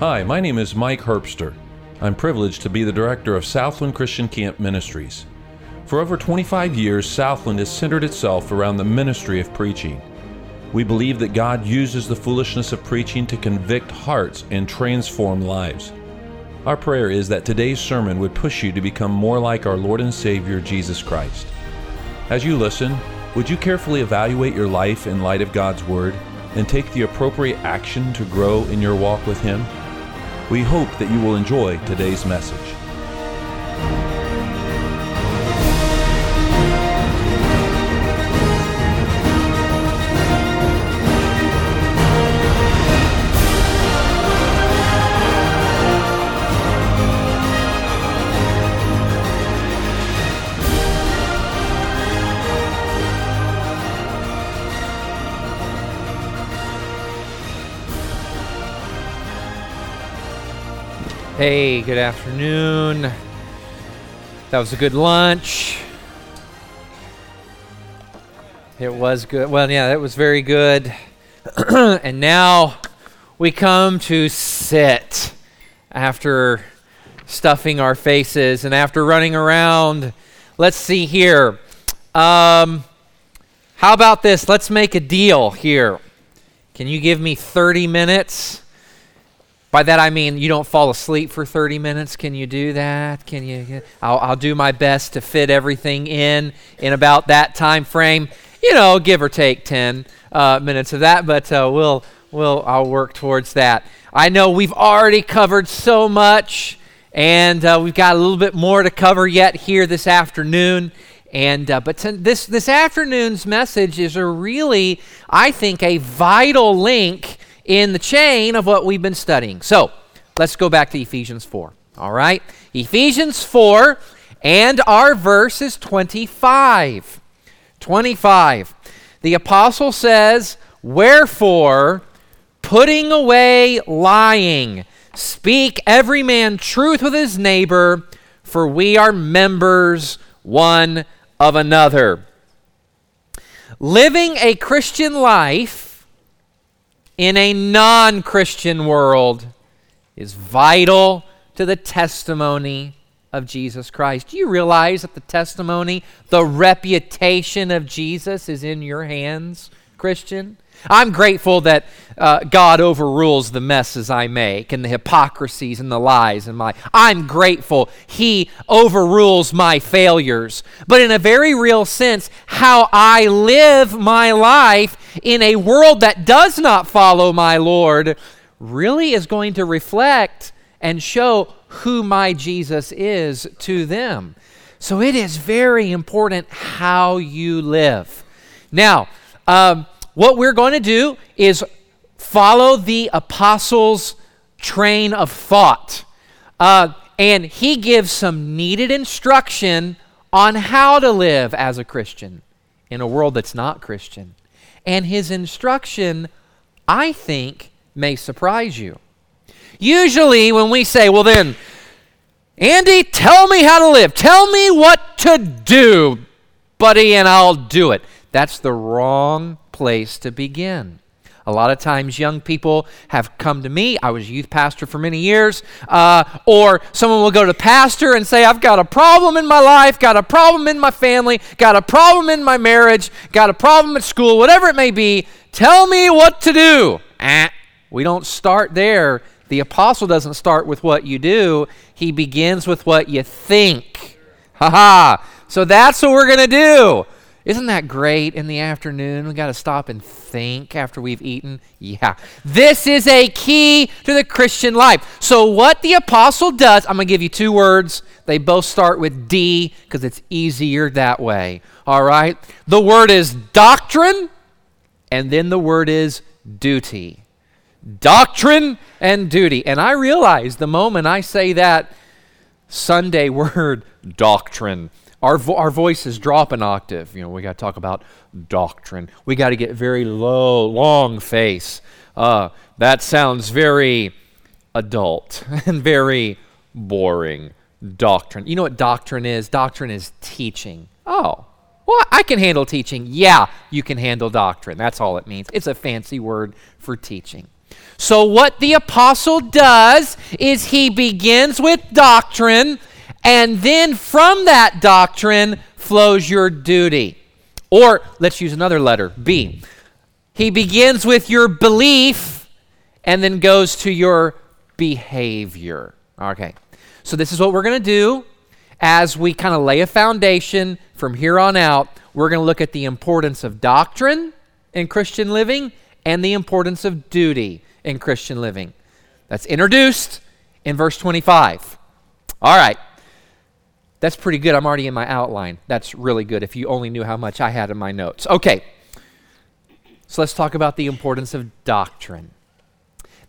Hi, my name is Mike Herbster. I'm privileged to be the director of Southland Christian Camp Ministries. For over 25 years, Southland has centered itself around the ministry of preaching. We believe that God uses the foolishness of preaching to convict hearts and transform lives. Our prayer is that today's sermon would push you to become more like our Lord and Savior Jesus Christ. As you listen, would you carefully evaluate your life in light of God's Word and take the appropriate action to grow in your walk with Him? We hope that you will enjoy today's message. Hey, good afternoon. That was a good lunch. It was good. Well, yeah, that was very good. and now we come to sit after stuffing our faces and after running around. Let's see here. Um, how about this? Let's make a deal here. Can you give me 30 minutes? By that I mean you don't fall asleep for 30 minutes. Can you do that? Can you? I'll, I'll do my best to fit everything in in about that time frame. You know, give or take 10 uh, minutes of that, but uh, we'll we'll I'll work towards that. I know we've already covered so much, and uh, we've got a little bit more to cover yet here this afternoon. And uh, but this this afternoon's message is a really, I think, a vital link in the chain of what we've been studying. So let's go back to Ephesians 4. All right? Ephesians 4, and our verse is 25. 25. The apostle says, Wherefore, putting away lying, speak every man truth with his neighbor, for we are members one of another. Living a Christian life in a non Christian world is vital to the testimony of Jesus Christ. Do you realize that the testimony, the reputation of Jesus is in your hands, Christian? I'm grateful that uh, God overrules the messes I make and the hypocrisies and the lies and my. I'm grateful He overrules my failures. But in a very real sense, how I live my life in a world that does not follow my Lord really is going to reflect and show who my Jesus is to them. So it is very important how you live. Now, um, what we're going to do is follow the apostles' train of thought. Uh, and he gives some needed instruction on how to live as a Christian in a world that's not Christian. And his instruction, I think, may surprise you. Usually, when we say, well, then, Andy, tell me how to live, tell me what to do, buddy, and I'll do it. That's the wrong place to begin. A lot of times, young people have come to me. I was youth pastor for many years. Uh, or someone will go to pastor and say, I've got a problem in my life, got a problem in my family, got a problem in my marriage, got a problem at school, whatever it may be. Tell me what to do. Eh, we don't start there. The apostle doesn't start with what you do, he begins with what you think. Ha ha. So that's what we're going to do. Isn't that great in the afternoon? We got to stop and think after we've eaten. Yeah. This is a key to the Christian life. So, what the apostle does, I'm going to give you two words. They both start with D because it's easier that way. All right? The word is doctrine, and then the word is duty. Doctrine and duty. And I realize the moment I say that Sunday word, doctrine, our, vo- our voices drop an octave. You know, we got to talk about doctrine. We got to get very low, long face. Uh, that sounds very adult and very boring. Doctrine. You know what doctrine is? Doctrine is teaching. Oh, well, I can handle teaching. Yeah, you can handle doctrine. That's all it means. It's a fancy word for teaching. So, what the apostle does is he begins with doctrine, and then from that doctrine flows your duty. Or let's use another letter, B. He begins with your belief and then goes to your behavior. Okay. So, this is what we're going to do as we kind of lay a foundation from here on out. We're going to look at the importance of doctrine in Christian living and the importance of duty in Christian living. That's introduced in verse 25. All right. That's pretty good. I'm already in my outline. That's really good if you only knew how much I had in my notes. Okay. So let's talk about the importance of doctrine.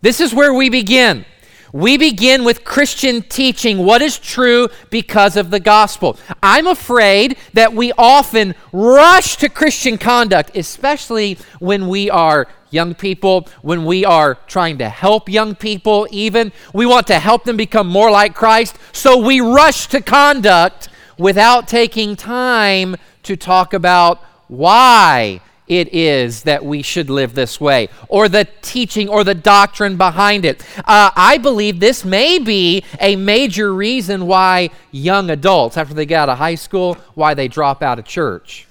This is where we begin. We begin with Christian teaching what is true because of the gospel. I'm afraid that we often rush to Christian conduct, especially when we are young people, when we are trying to help young people, even. We want to help them become more like Christ, so we rush to conduct without taking time to talk about why it is that we should live this way, or the teaching or the doctrine behind it. Uh, I believe this may be a major reason why young adults, after they get out of high school, why they drop out of church.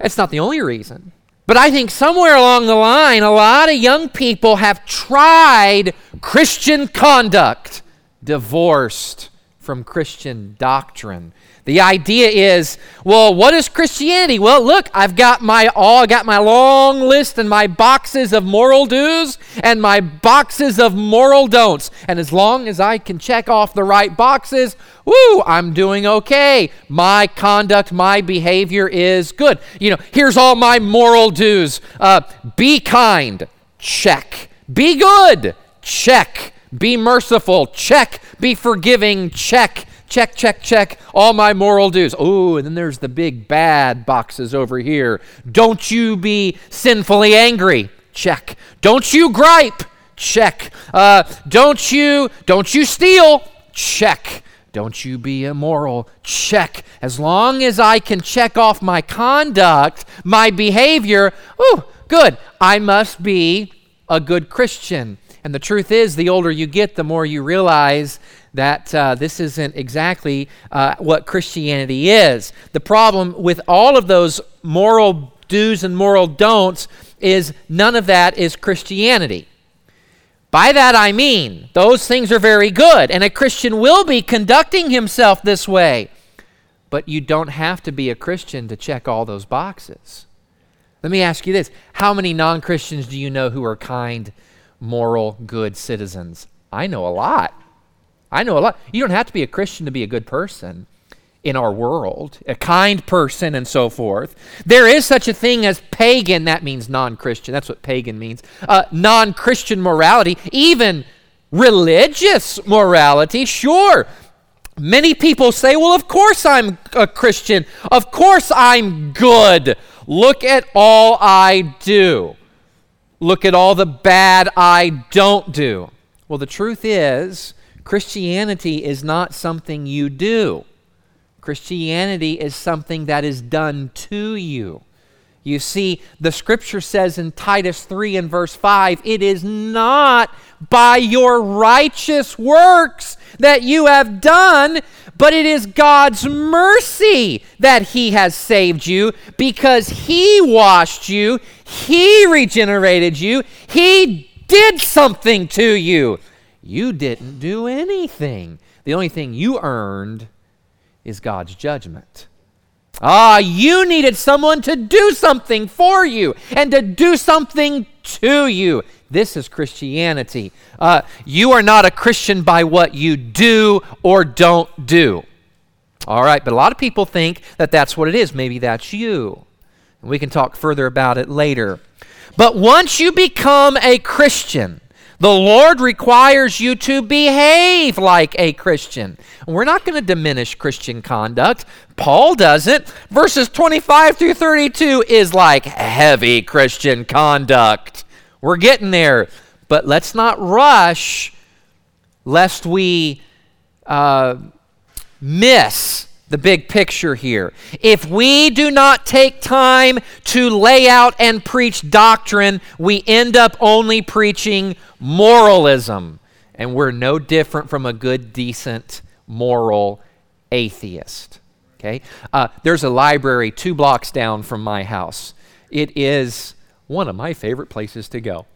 It's not the only reason. But I think somewhere along the line, a lot of young people have tried Christian conduct, divorced from Christian doctrine. The idea is, well, what is Christianity? Well, look, I've got my all, I got my long list and my boxes of moral do's and my boxes of moral don'ts. And as long as I can check off the right boxes, woo, I'm doing okay. My conduct, my behavior is good. You know, here's all my moral do's. Uh, be kind, check. Be good, check. Be merciful, check. Be forgiving, check check, check, check, all my moral do's. Oh, and then there's the big bad boxes over here. Don't you be sinfully angry. Check. Don't you gripe. Check. Uh, don't you don't you steal. Check. Don't you be immoral. Check. As long as I can check off my conduct, my behavior, oh, good. I must be a good Christian. And the truth is, the older you get, the more you realize that uh, this isn't exactly uh, what Christianity is. The problem with all of those moral do's and moral don'ts is none of that is Christianity. By that I mean, those things are very good, and a Christian will be conducting himself this way. But you don't have to be a Christian to check all those boxes. Let me ask you this How many non Christians do you know who are kind, moral, good citizens? I know a lot. I know a lot. You don't have to be a Christian to be a good person in our world, a kind person, and so forth. There is such a thing as pagan, that means non Christian. That's what pagan means. Uh, non Christian morality, even religious morality, sure. Many people say, well, of course I'm a Christian. Of course I'm good. Look at all I do. Look at all the bad I don't do. Well, the truth is, Christianity is not something you do. Christianity is something that is done to you. You see, the scripture says in Titus 3 and verse 5 it is not by your righteous works that you have done, but it is God's mercy that He has saved you because He washed you, He regenerated you, He did something to you. You didn't do anything. The only thing you earned is God's judgment. Ah, you needed someone to do something for you and to do something to you. This is Christianity. Uh, you are not a Christian by what you do or don't do. All right, but a lot of people think that that's what it is. Maybe that's you. We can talk further about it later. But once you become a Christian, the Lord requires you to behave like a Christian. We're not going to diminish Christian conduct. Paul doesn't. Verses 25 through 32 is like heavy Christian conduct. We're getting there. But let's not rush lest we uh, miss the big picture here. If we do not take time to lay out and preach doctrine, we end up only preaching moralism. And we're no different from a good, decent, moral atheist. Okay? Uh, there's a library two blocks down from my house. It is one of my favorite places to go.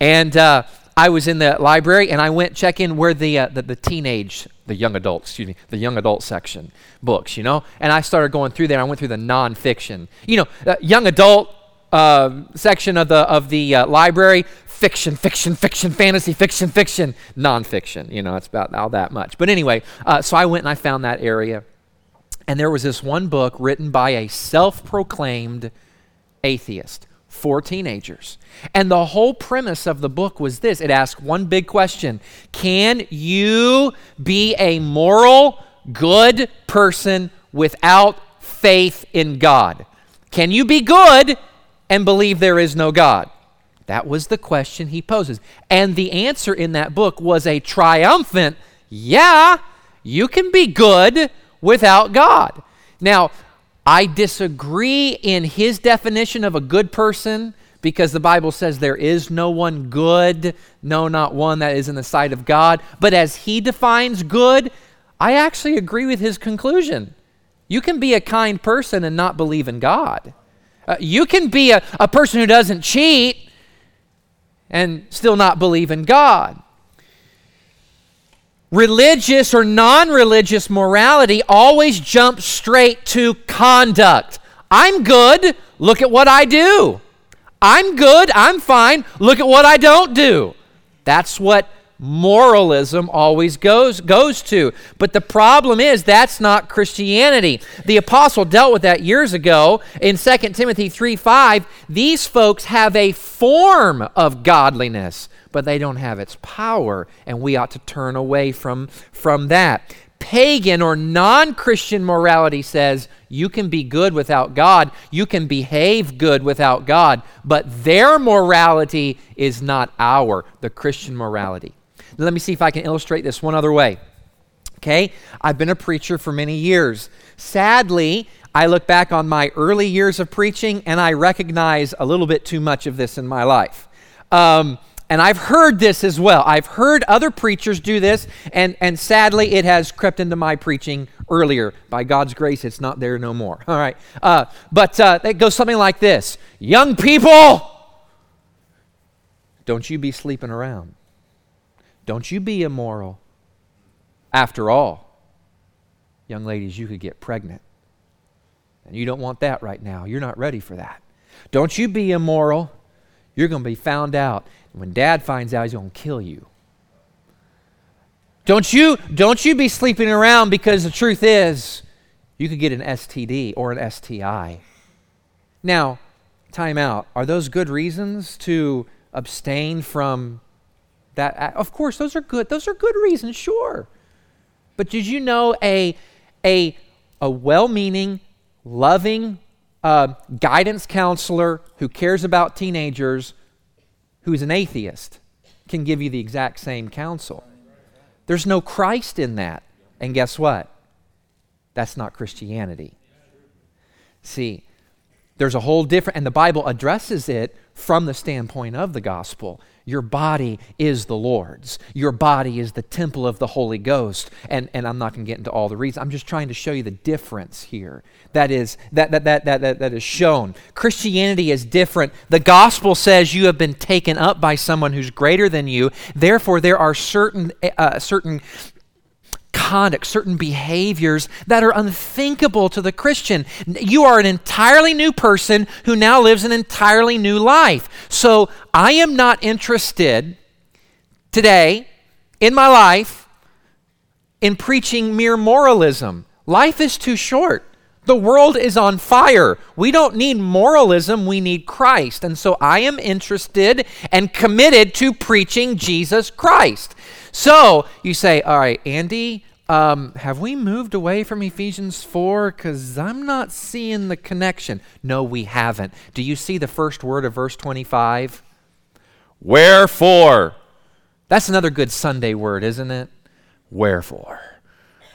And uh, I was in the library and I went check in where the, uh, the, the teenage, the young adult, excuse me, the young adult section books, you know, and I started going through there. I went through the nonfiction, you know, uh, young adult uh, section of the of the uh, library. Fiction, fiction, fiction, fantasy, fiction, fiction, nonfiction. You know, it's about all that much. But anyway, uh, so I went and I found that area, and there was this one book written by a self-proclaimed atheist for teenagers. And the whole premise of the book was this it asked one big question Can you be a moral, good person without faith in God? Can you be good and believe there is no God? That was the question he poses. And the answer in that book was a triumphant yeah, you can be good without God. Now, I disagree in his definition of a good person because the Bible says there is no one good, no, not one that is in the sight of God. But as he defines good, I actually agree with his conclusion. You can be a kind person and not believe in God. Uh, you can be a, a person who doesn't cheat and still not believe in God religious or non religious morality always jumps straight to conduct. I'm good, look at what I do. I'm good, I'm fine, look at what I don't do. That's what moralism always goes goes to. But the problem is that's not Christianity. The apostle dealt with that years ago in 2 Timothy 3 5. These folks have a form of godliness but they don't have its power, and we ought to turn away from, from that. Pagan or non Christian morality says you can be good without God, you can behave good without God, but their morality is not our, the Christian morality. Let me see if I can illustrate this one other way. Okay? I've been a preacher for many years. Sadly, I look back on my early years of preaching and I recognize a little bit too much of this in my life. Um, and I've heard this as well. I've heard other preachers do this, and, and sadly, it has crept into my preaching earlier. By God's grace, it's not there no more. All right. Uh, but uh, it goes something like this Young people, don't you be sleeping around. Don't you be immoral. After all, young ladies, you could get pregnant. And you don't want that right now. You're not ready for that. Don't you be immoral. You're going to be found out. When dad finds out, he's going to kill you. Don't you, don't you be sleeping around because the truth is, you could get an STD or an STI. Now, time out. Are those good reasons to abstain from that? Of course, those are good. Those are good reasons, sure. But did you know a, a, a well meaning, loving uh, guidance counselor who cares about teenagers who's an atheist can give you the exact same counsel. There's no Christ in that. And guess what? That's not Christianity. See, there's a whole different, and the Bible addresses it from the standpoint of the gospel. Your body is the Lord's. Your body is the temple of the Holy Ghost. And, and I'm not going to get into all the reasons. I'm just trying to show you the difference here that is, that, that, that, that, that, that is shown. Christianity is different. The gospel says you have been taken up by someone who's greater than you. Therefore, there are certain, uh, certain conduct, certain behaviors that are unthinkable to the Christian. You are an entirely new person who now lives an entirely new life. So I am not interested today in my life in preaching mere moralism. Life is too short. The world is on fire. We don't need moralism, we need Christ. And so I am interested and committed to preaching Jesus Christ. So you say, all right, Andy, um, have we moved away from Ephesians 4? Because I'm not seeing the connection. No, we haven't. Do you see the first word of verse 25? Wherefore. That's another good Sunday word, isn't it? Wherefore.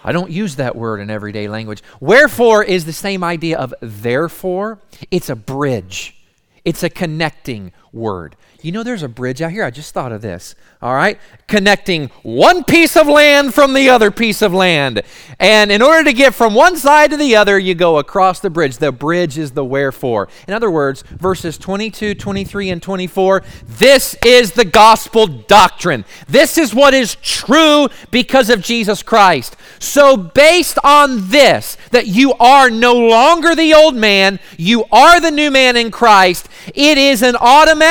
I don't use that word in everyday language. Wherefore is the same idea of therefore. It's a bridge, it's a connecting word. You know, there's a bridge out here. I just thought of this. All right? Connecting one piece of land from the other piece of land. And in order to get from one side to the other, you go across the bridge. The bridge is the wherefore. In other words, verses 22, 23, and 24 this is the gospel doctrine. This is what is true because of Jesus Christ. So, based on this, that you are no longer the old man, you are the new man in Christ, it is an automatic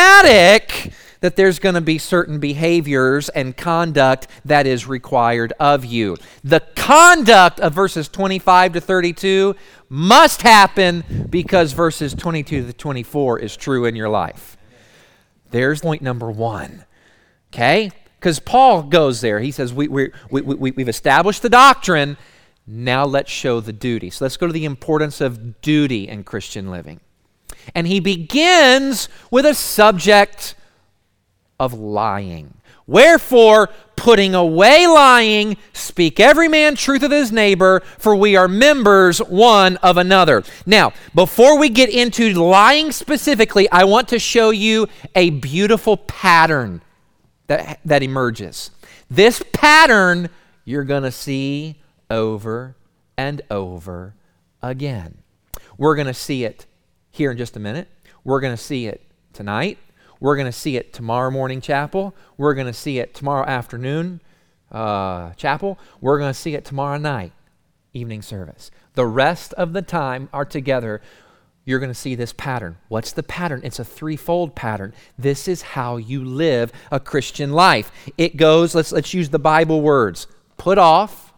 that there's going to be certain behaviors and conduct that is required of you. The conduct of verses 25 to 32 must happen because verses 22 to 24 is true in your life. There's point number one. Okay? Because Paul goes there. He says, we, we, we, we, We've established the doctrine. Now let's show the duty. So let's go to the importance of duty in Christian living. And he begins with a subject of lying. Wherefore, putting away lying, speak every man truth of his neighbor, for we are members one of another. Now, before we get into lying specifically, I want to show you a beautiful pattern that, that emerges. This pattern you're going to see over and over again. We're going to see it here in just a minute. We're going to see it tonight. We're going to see it tomorrow morning chapel. We're going to see it tomorrow afternoon uh, chapel. We're going to see it tomorrow night evening service. The rest of the time are together. You're going to see this pattern. What's the pattern? It's a threefold pattern. This is how you live a Christian life. It goes, let's, let's use the Bible words put off,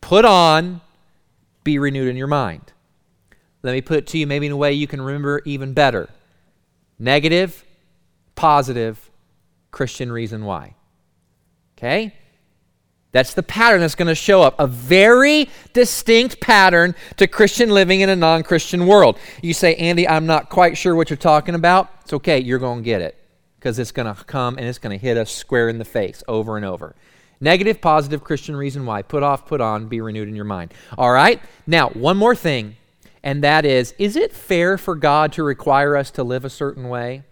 put on, be renewed in your mind. Let me put it to you maybe in a way you can remember even better. Negative, positive, Christian reason why. Okay? That's the pattern that's going to show up. A very distinct pattern to Christian living in a non Christian world. You say, Andy, I'm not quite sure what you're talking about. It's okay. You're going to get it because it's going to come and it's going to hit us square in the face over and over. Negative, positive, Christian reason why. Put off, put on, be renewed in your mind. All right? Now, one more thing and that is is it fair for God to require us to live a certain way?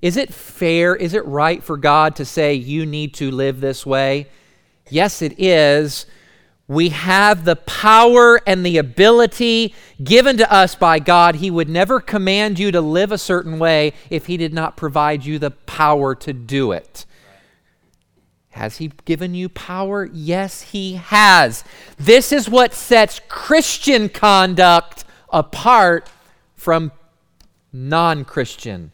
Is it fair? Is it right for God to say, you need to live this way? Yes, it is. We have the power and the ability given to us by God. He would never command you to live a certain way if He did not provide you the power to do it. Has He given you power? Yes, He has. This is what sets Christian conduct apart from non Christian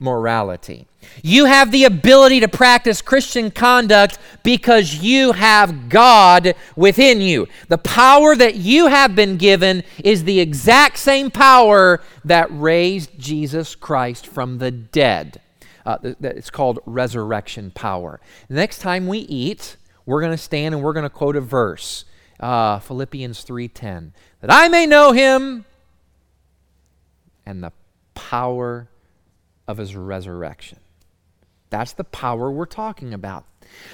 morality. You have the ability to practice Christian conduct because you have God within you. The power that you have been given is the exact same power that raised Jesus Christ from the dead. Uh, it's called resurrection power. The next time we eat, we're going to stand and we're going to quote a verse. Uh, Philippians 3:10 that I may know him and the power of his resurrection. That's the power we're talking about.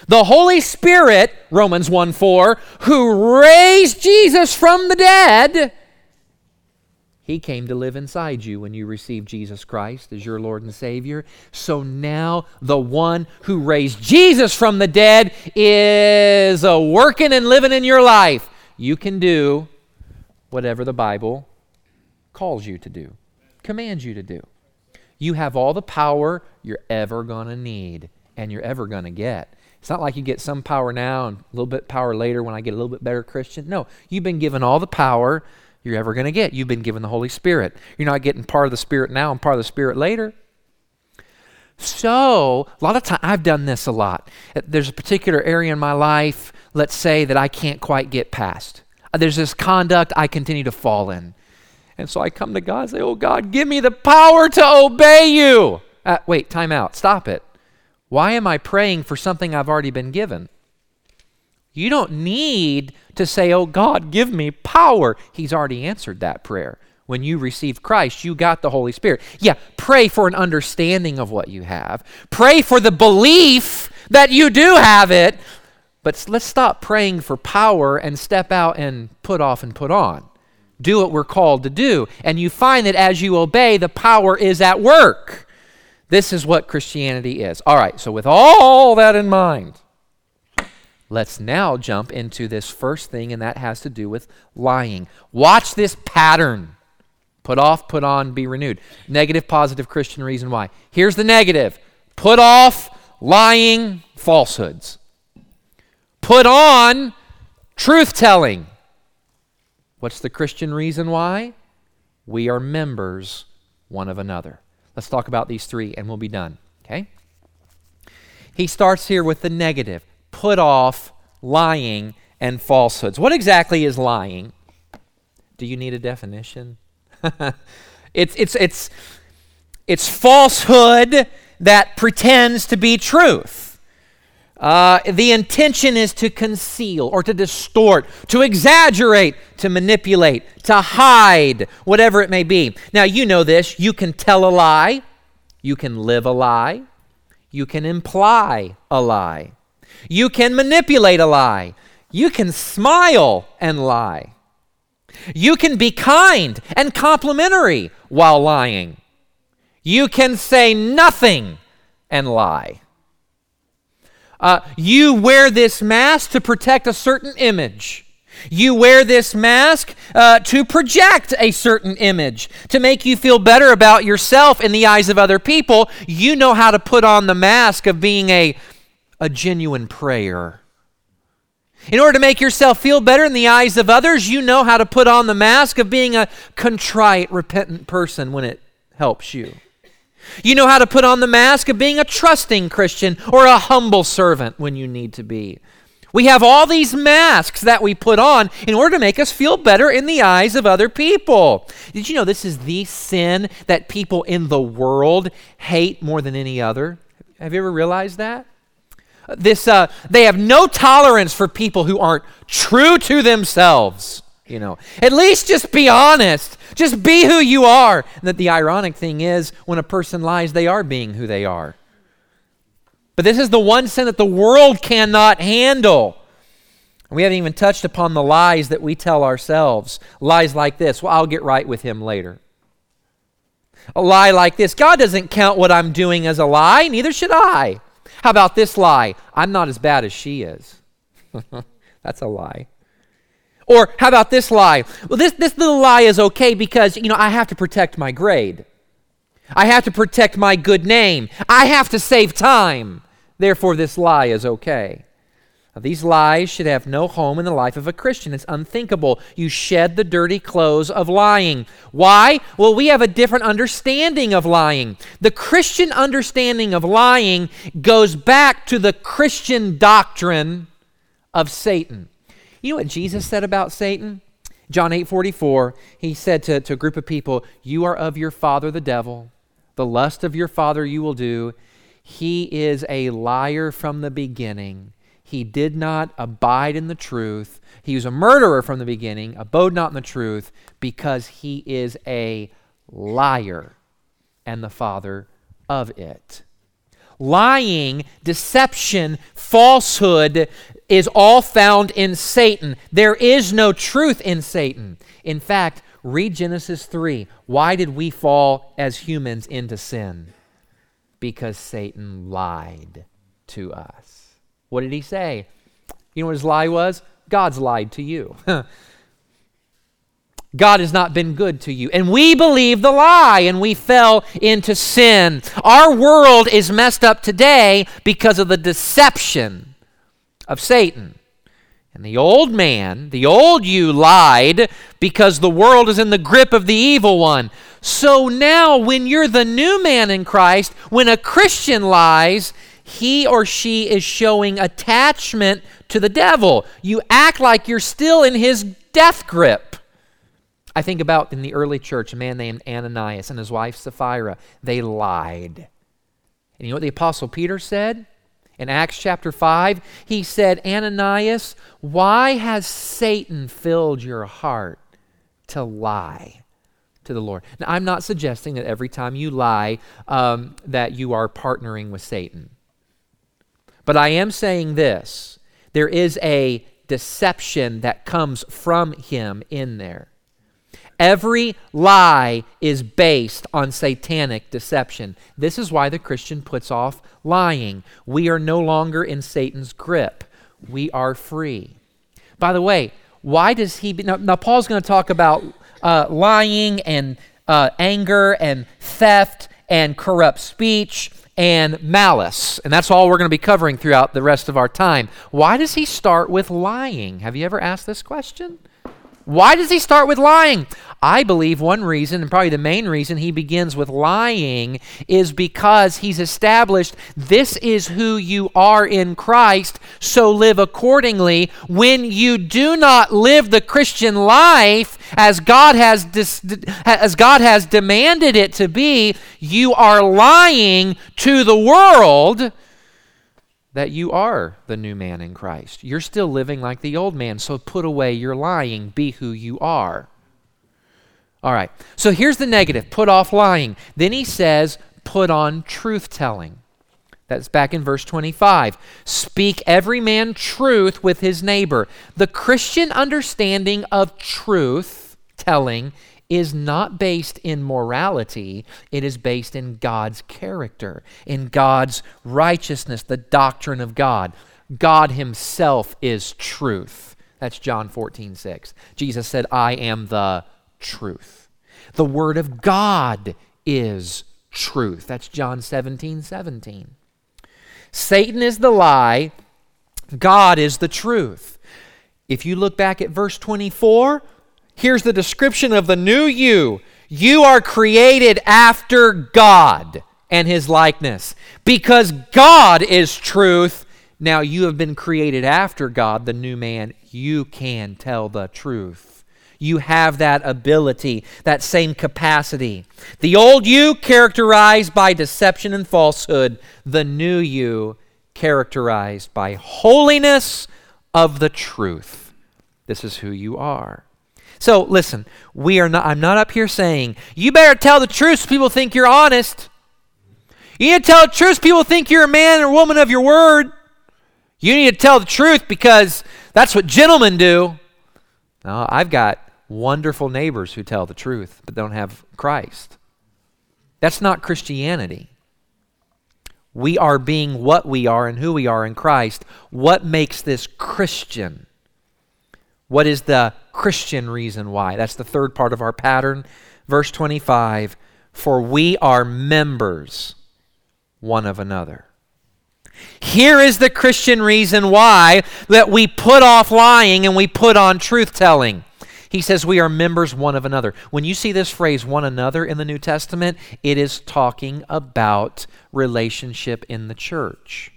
The Holy Spirit, Romans 1 4, who raised Jesus from the dead, he came to live inside you when you received Jesus Christ as your Lord and Savior. So now the one who raised Jesus from the dead is a working and living in your life. You can do whatever the Bible calls you to do, commands you to do. You have all the power you're ever going to need and you're ever going to get. It's not like you get some power now and a little bit power later when I get a little bit better Christian. No, you've been given all the power you're ever going to get. You've been given the Holy Spirit. You're not getting part of the Spirit now and part of the Spirit later. So, a lot of time I've done this a lot. There's a particular area in my life, let's say, that I can't quite get past. There's this conduct I continue to fall in. And so I come to God and say, Oh God, give me the power to obey you. Uh, wait, time out. Stop it. Why am I praying for something I've already been given? You don't need to say, Oh God, give me power. He's already answered that prayer. When you received Christ, you got the Holy Spirit. Yeah, pray for an understanding of what you have. Pray for the belief that you do have it. But let's stop praying for power and step out and put off and put on. Do what we're called to do. And you find that as you obey, the power is at work. This is what Christianity is. All right, so with all that in mind, let's now jump into this first thing, and that has to do with lying. Watch this pattern. Put off, put on, be renewed. Negative, positive Christian reason why. Here's the negative put off lying, falsehoods. Put on truth telling. What's the Christian reason why? We are members one of another. Let's talk about these three and we'll be done. Okay? He starts here with the negative put off lying and falsehoods. What exactly is lying? Do you need a definition? it's, it's, it's, it's falsehood that pretends to be truth. Uh, the intention is to conceal or to distort, to exaggerate, to manipulate, to hide, whatever it may be. Now, you know this. You can tell a lie, you can live a lie, you can imply a lie, you can manipulate a lie, you can smile and lie, you can be kind and complimentary while lying, you can say nothing and lie. Uh, you wear this mask to protect a certain image. You wear this mask uh, to project a certain image, to make you feel better about yourself in the eyes of other people. You know how to put on the mask of being a, a genuine prayer. In order to make yourself feel better in the eyes of others, you know how to put on the mask of being a contrite, repentant person when it helps you. You know how to put on the mask of being a trusting Christian or a humble servant when you need to be. We have all these masks that we put on in order to make us feel better in the eyes of other people. Did you know this is the sin that people in the world hate more than any other? Have you ever realized that? This, uh, they have no tolerance for people who aren't true to themselves. You know, at least just be honest. Just be who you are. And that the ironic thing is, when a person lies, they are being who they are. But this is the one sin that the world cannot handle. We haven't even touched upon the lies that we tell ourselves. Lies like this well, I'll get right with him later. A lie like this God doesn't count what I'm doing as a lie, neither should I. How about this lie? I'm not as bad as she is. That's a lie. Or how about this lie? Well, this, this little lie is okay because, you know, I have to protect my grade. I have to protect my good name. I have to save time. Therefore, this lie is okay. Now, these lies should have no home in the life of a Christian. It's unthinkable. You shed the dirty clothes of lying. Why? Well, we have a different understanding of lying. The Christian understanding of lying goes back to the Christian doctrine of Satan. You know what Jesus said about Satan? John 8 44, he said to, to a group of people, You are of your father the devil. The lust of your father you will do. He is a liar from the beginning. He did not abide in the truth. He was a murderer from the beginning, abode not in the truth, because he is a liar and the father of it. Lying, deception, falsehood is all found in Satan. There is no truth in Satan. In fact, read Genesis 3. Why did we fall as humans into sin? Because Satan lied to us. What did he say? You know what his lie was? God's lied to you. God has not been good to you. And we believe the lie and we fell into sin. Our world is messed up today because of the deception of Satan. And the old man, the old you lied because the world is in the grip of the evil one. So now, when you're the new man in Christ, when a Christian lies, he or she is showing attachment to the devil. You act like you're still in his death grip. I think about in the early church a man named Ananias and his wife Sapphira. They lied. And you know what the Apostle Peter said? In Acts chapter 5, he said, Ananias, why has Satan filled your heart to lie to the Lord? Now, I'm not suggesting that every time you lie um, that you are partnering with Satan. But I am saying this There is a deception that comes from him in there. Every lie is based on satanic deception. This is why the Christian puts off lying. We are no longer in Satan's grip, we are free. By the way, why does he. Now, now Paul's going to talk about uh, lying and uh, anger and theft and corrupt speech and malice. And that's all we're going to be covering throughout the rest of our time. Why does he start with lying? Have you ever asked this question? Why does he start with lying? I believe one reason, and probably the main reason he begins with lying, is because he's established this is who you are in Christ, so live accordingly. When you do not live the Christian life as God has, dis- as God has demanded it to be, you are lying to the world that you are the new man in Christ. You're still living like the old man, so put away your lying, be who you are. All right, so here's the negative put off lying. Then he says, put on truth telling. That's back in verse 25. Speak every man truth with his neighbor. The Christian understanding of truth telling is not based in morality, it is based in God's character, in God's righteousness, the doctrine of God. God Himself is truth. That's John 14, 6. Jesus said, I am the truth. The Word of God is truth. That's John 17, 17. Satan is the lie, God is the truth. If you look back at verse 24, Here's the description of the new you. You are created after God and his likeness. Because God is truth, now you have been created after God, the new man. You can tell the truth. You have that ability, that same capacity. The old you characterized by deception and falsehood, the new you characterized by holiness of the truth. This is who you are. So listen, we are not I'm not up here saying, you better tell the truth so people think you're honest. You need to tell the truth so people think you're a man or woman of your word. You need to tell the truth because that's what gentlemen do. Now, I've got wonderful neighbors who tell the truth but don't have Christ. That's not Christianity. We are being what we are and who we are in Christ. What makes this Christian? What is the Christian reason why? That's the third part of our pattern. Verse 25 For we are members one of another. Here is the Christian reason why that we put off lying and we put on truth telling. He says we are members one of another. When you see this phrase one another in the New Testament, it is talking about relationship in the church.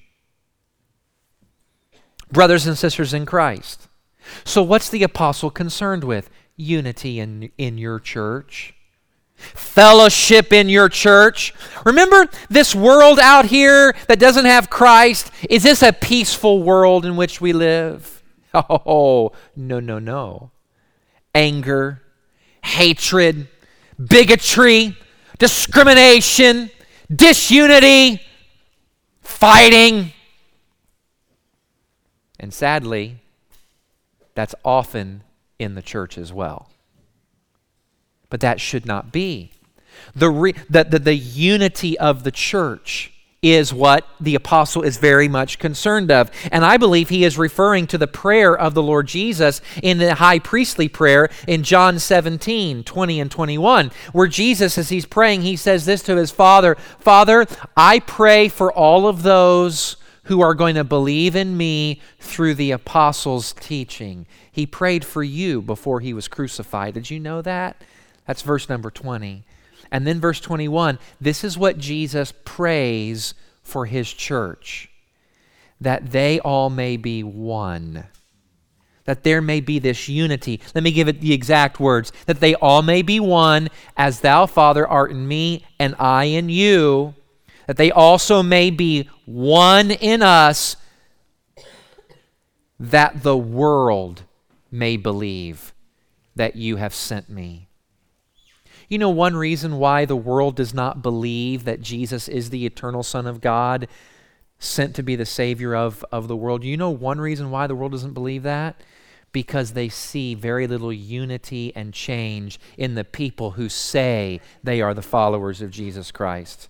Brothers and sisters in Christ. So, what's the apostle concerned with? Unity in, in your church, fellowship in your church. Remember this world out here that doesn't have Christ? Is this a peaceful world in which we live? Oh, no, no, no. Anger, hatred, bigotry, discrimination, disunity, fighting. And sadly, that's often in the church as well. But that should not be. The, re, the, the, the unity of the church is what the apostle is very much concerned of. And I believe he is referring to the prayer of the Lord Jesus in the high priestly prayer in John 17, 20 and 21, where Jesus, as he's praying, he says this to his Father Father, I pray for all of those who are going to believe in me through the apostles' teaching. He prayed for you before he was crucified. Did you know that? That's verse number 20. And then verse 21 this is what Jesus prays for his church that they all may be one. That there may be this unity. Let me give it the exact words that they all may be one, as thou, Father, art in me, and I in you that they also may be one in us, that the world may believe that you have sent me. You know, one reason why the world does not believe that Jesus is the eternal Son of God sent to be the Savior of, of the world. You know one reason why the world doesn't believe that? Because they see very little unity and change in the people who say they are the followers of Jesus Christ.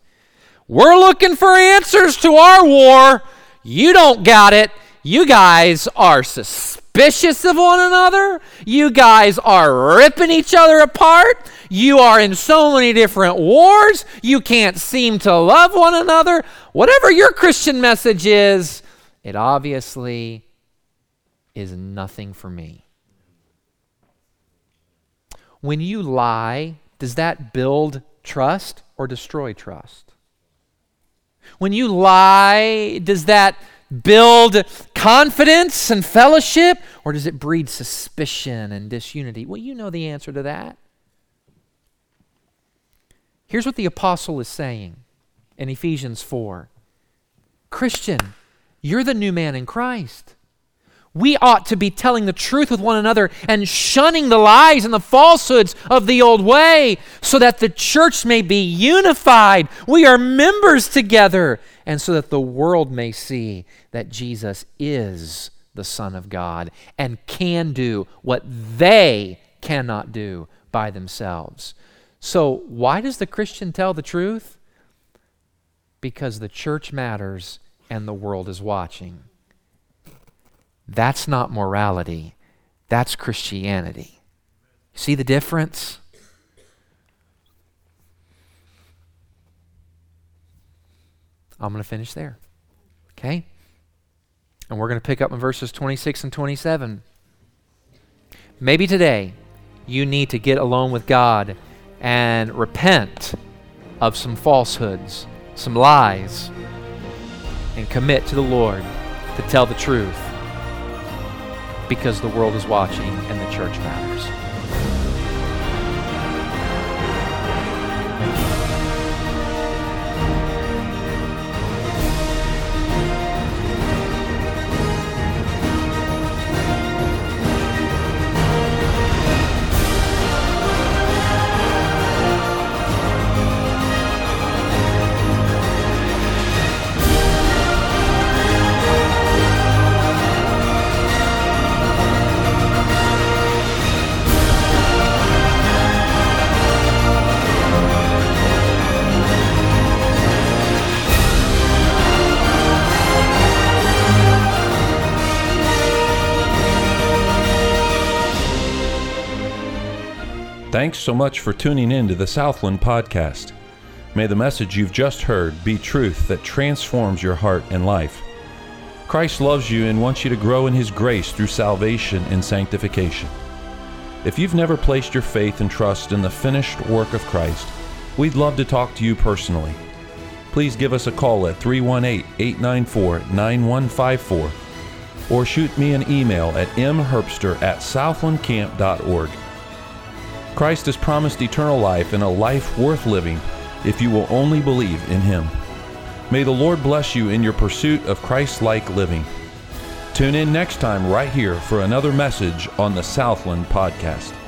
We're looking for answers to our war. You don't got it. You guys are suspicious of one another. You guys are ripping each other apart. You are in so many different wars. You can't seem to love one another. Whatever your Christian message is, it obviously is nothing for me. When you lie, does that build trust or destroy trust? When you lie, does that build confidence and fellowship, or does it breed suspicion and disunity? Well, you know the answer to that. Here's what the apostle is saying in Ephesians 4 Christian, you're the new man in Christ. We ought to be telling the truth with one another and shunning the lies and the falsehoods of the old way so that the church may be unified. We are members together, and so that the world may see that Jesus is the Son of God and can do what they cannot do by themselves. So, why does the Christian tell the truth? Because the church matters and the world is watching. That's not morality, that's Christianity. See the difference? I'm going to finish there. Okay? And we're going to pick up in verses 26 and 27. Maybe today you need to get alone with God and repent of some falsehoods, some lies, and commit to the Lord to tell the truth because the world is watching and the church matters. Thanks so much for tuning in to the Southland Podcast. May the message you've just heard be truth that transforms your heart and life. Christ loves you and wants you to grow in His grace through salvation and sanctification. If you've never placed your faith and trust in the finished work of Christ, we'd love to talk to you personally. Please give us a call at 318 894 9154 or shoot me an email at mherbster at southlandcamp.org. Christ has promised eternal life and a life worth living if you will only believe in Him. May the Lord bless you in your pursuit of Christ like living. Tune in next time right here for another message on the Southland Podcast.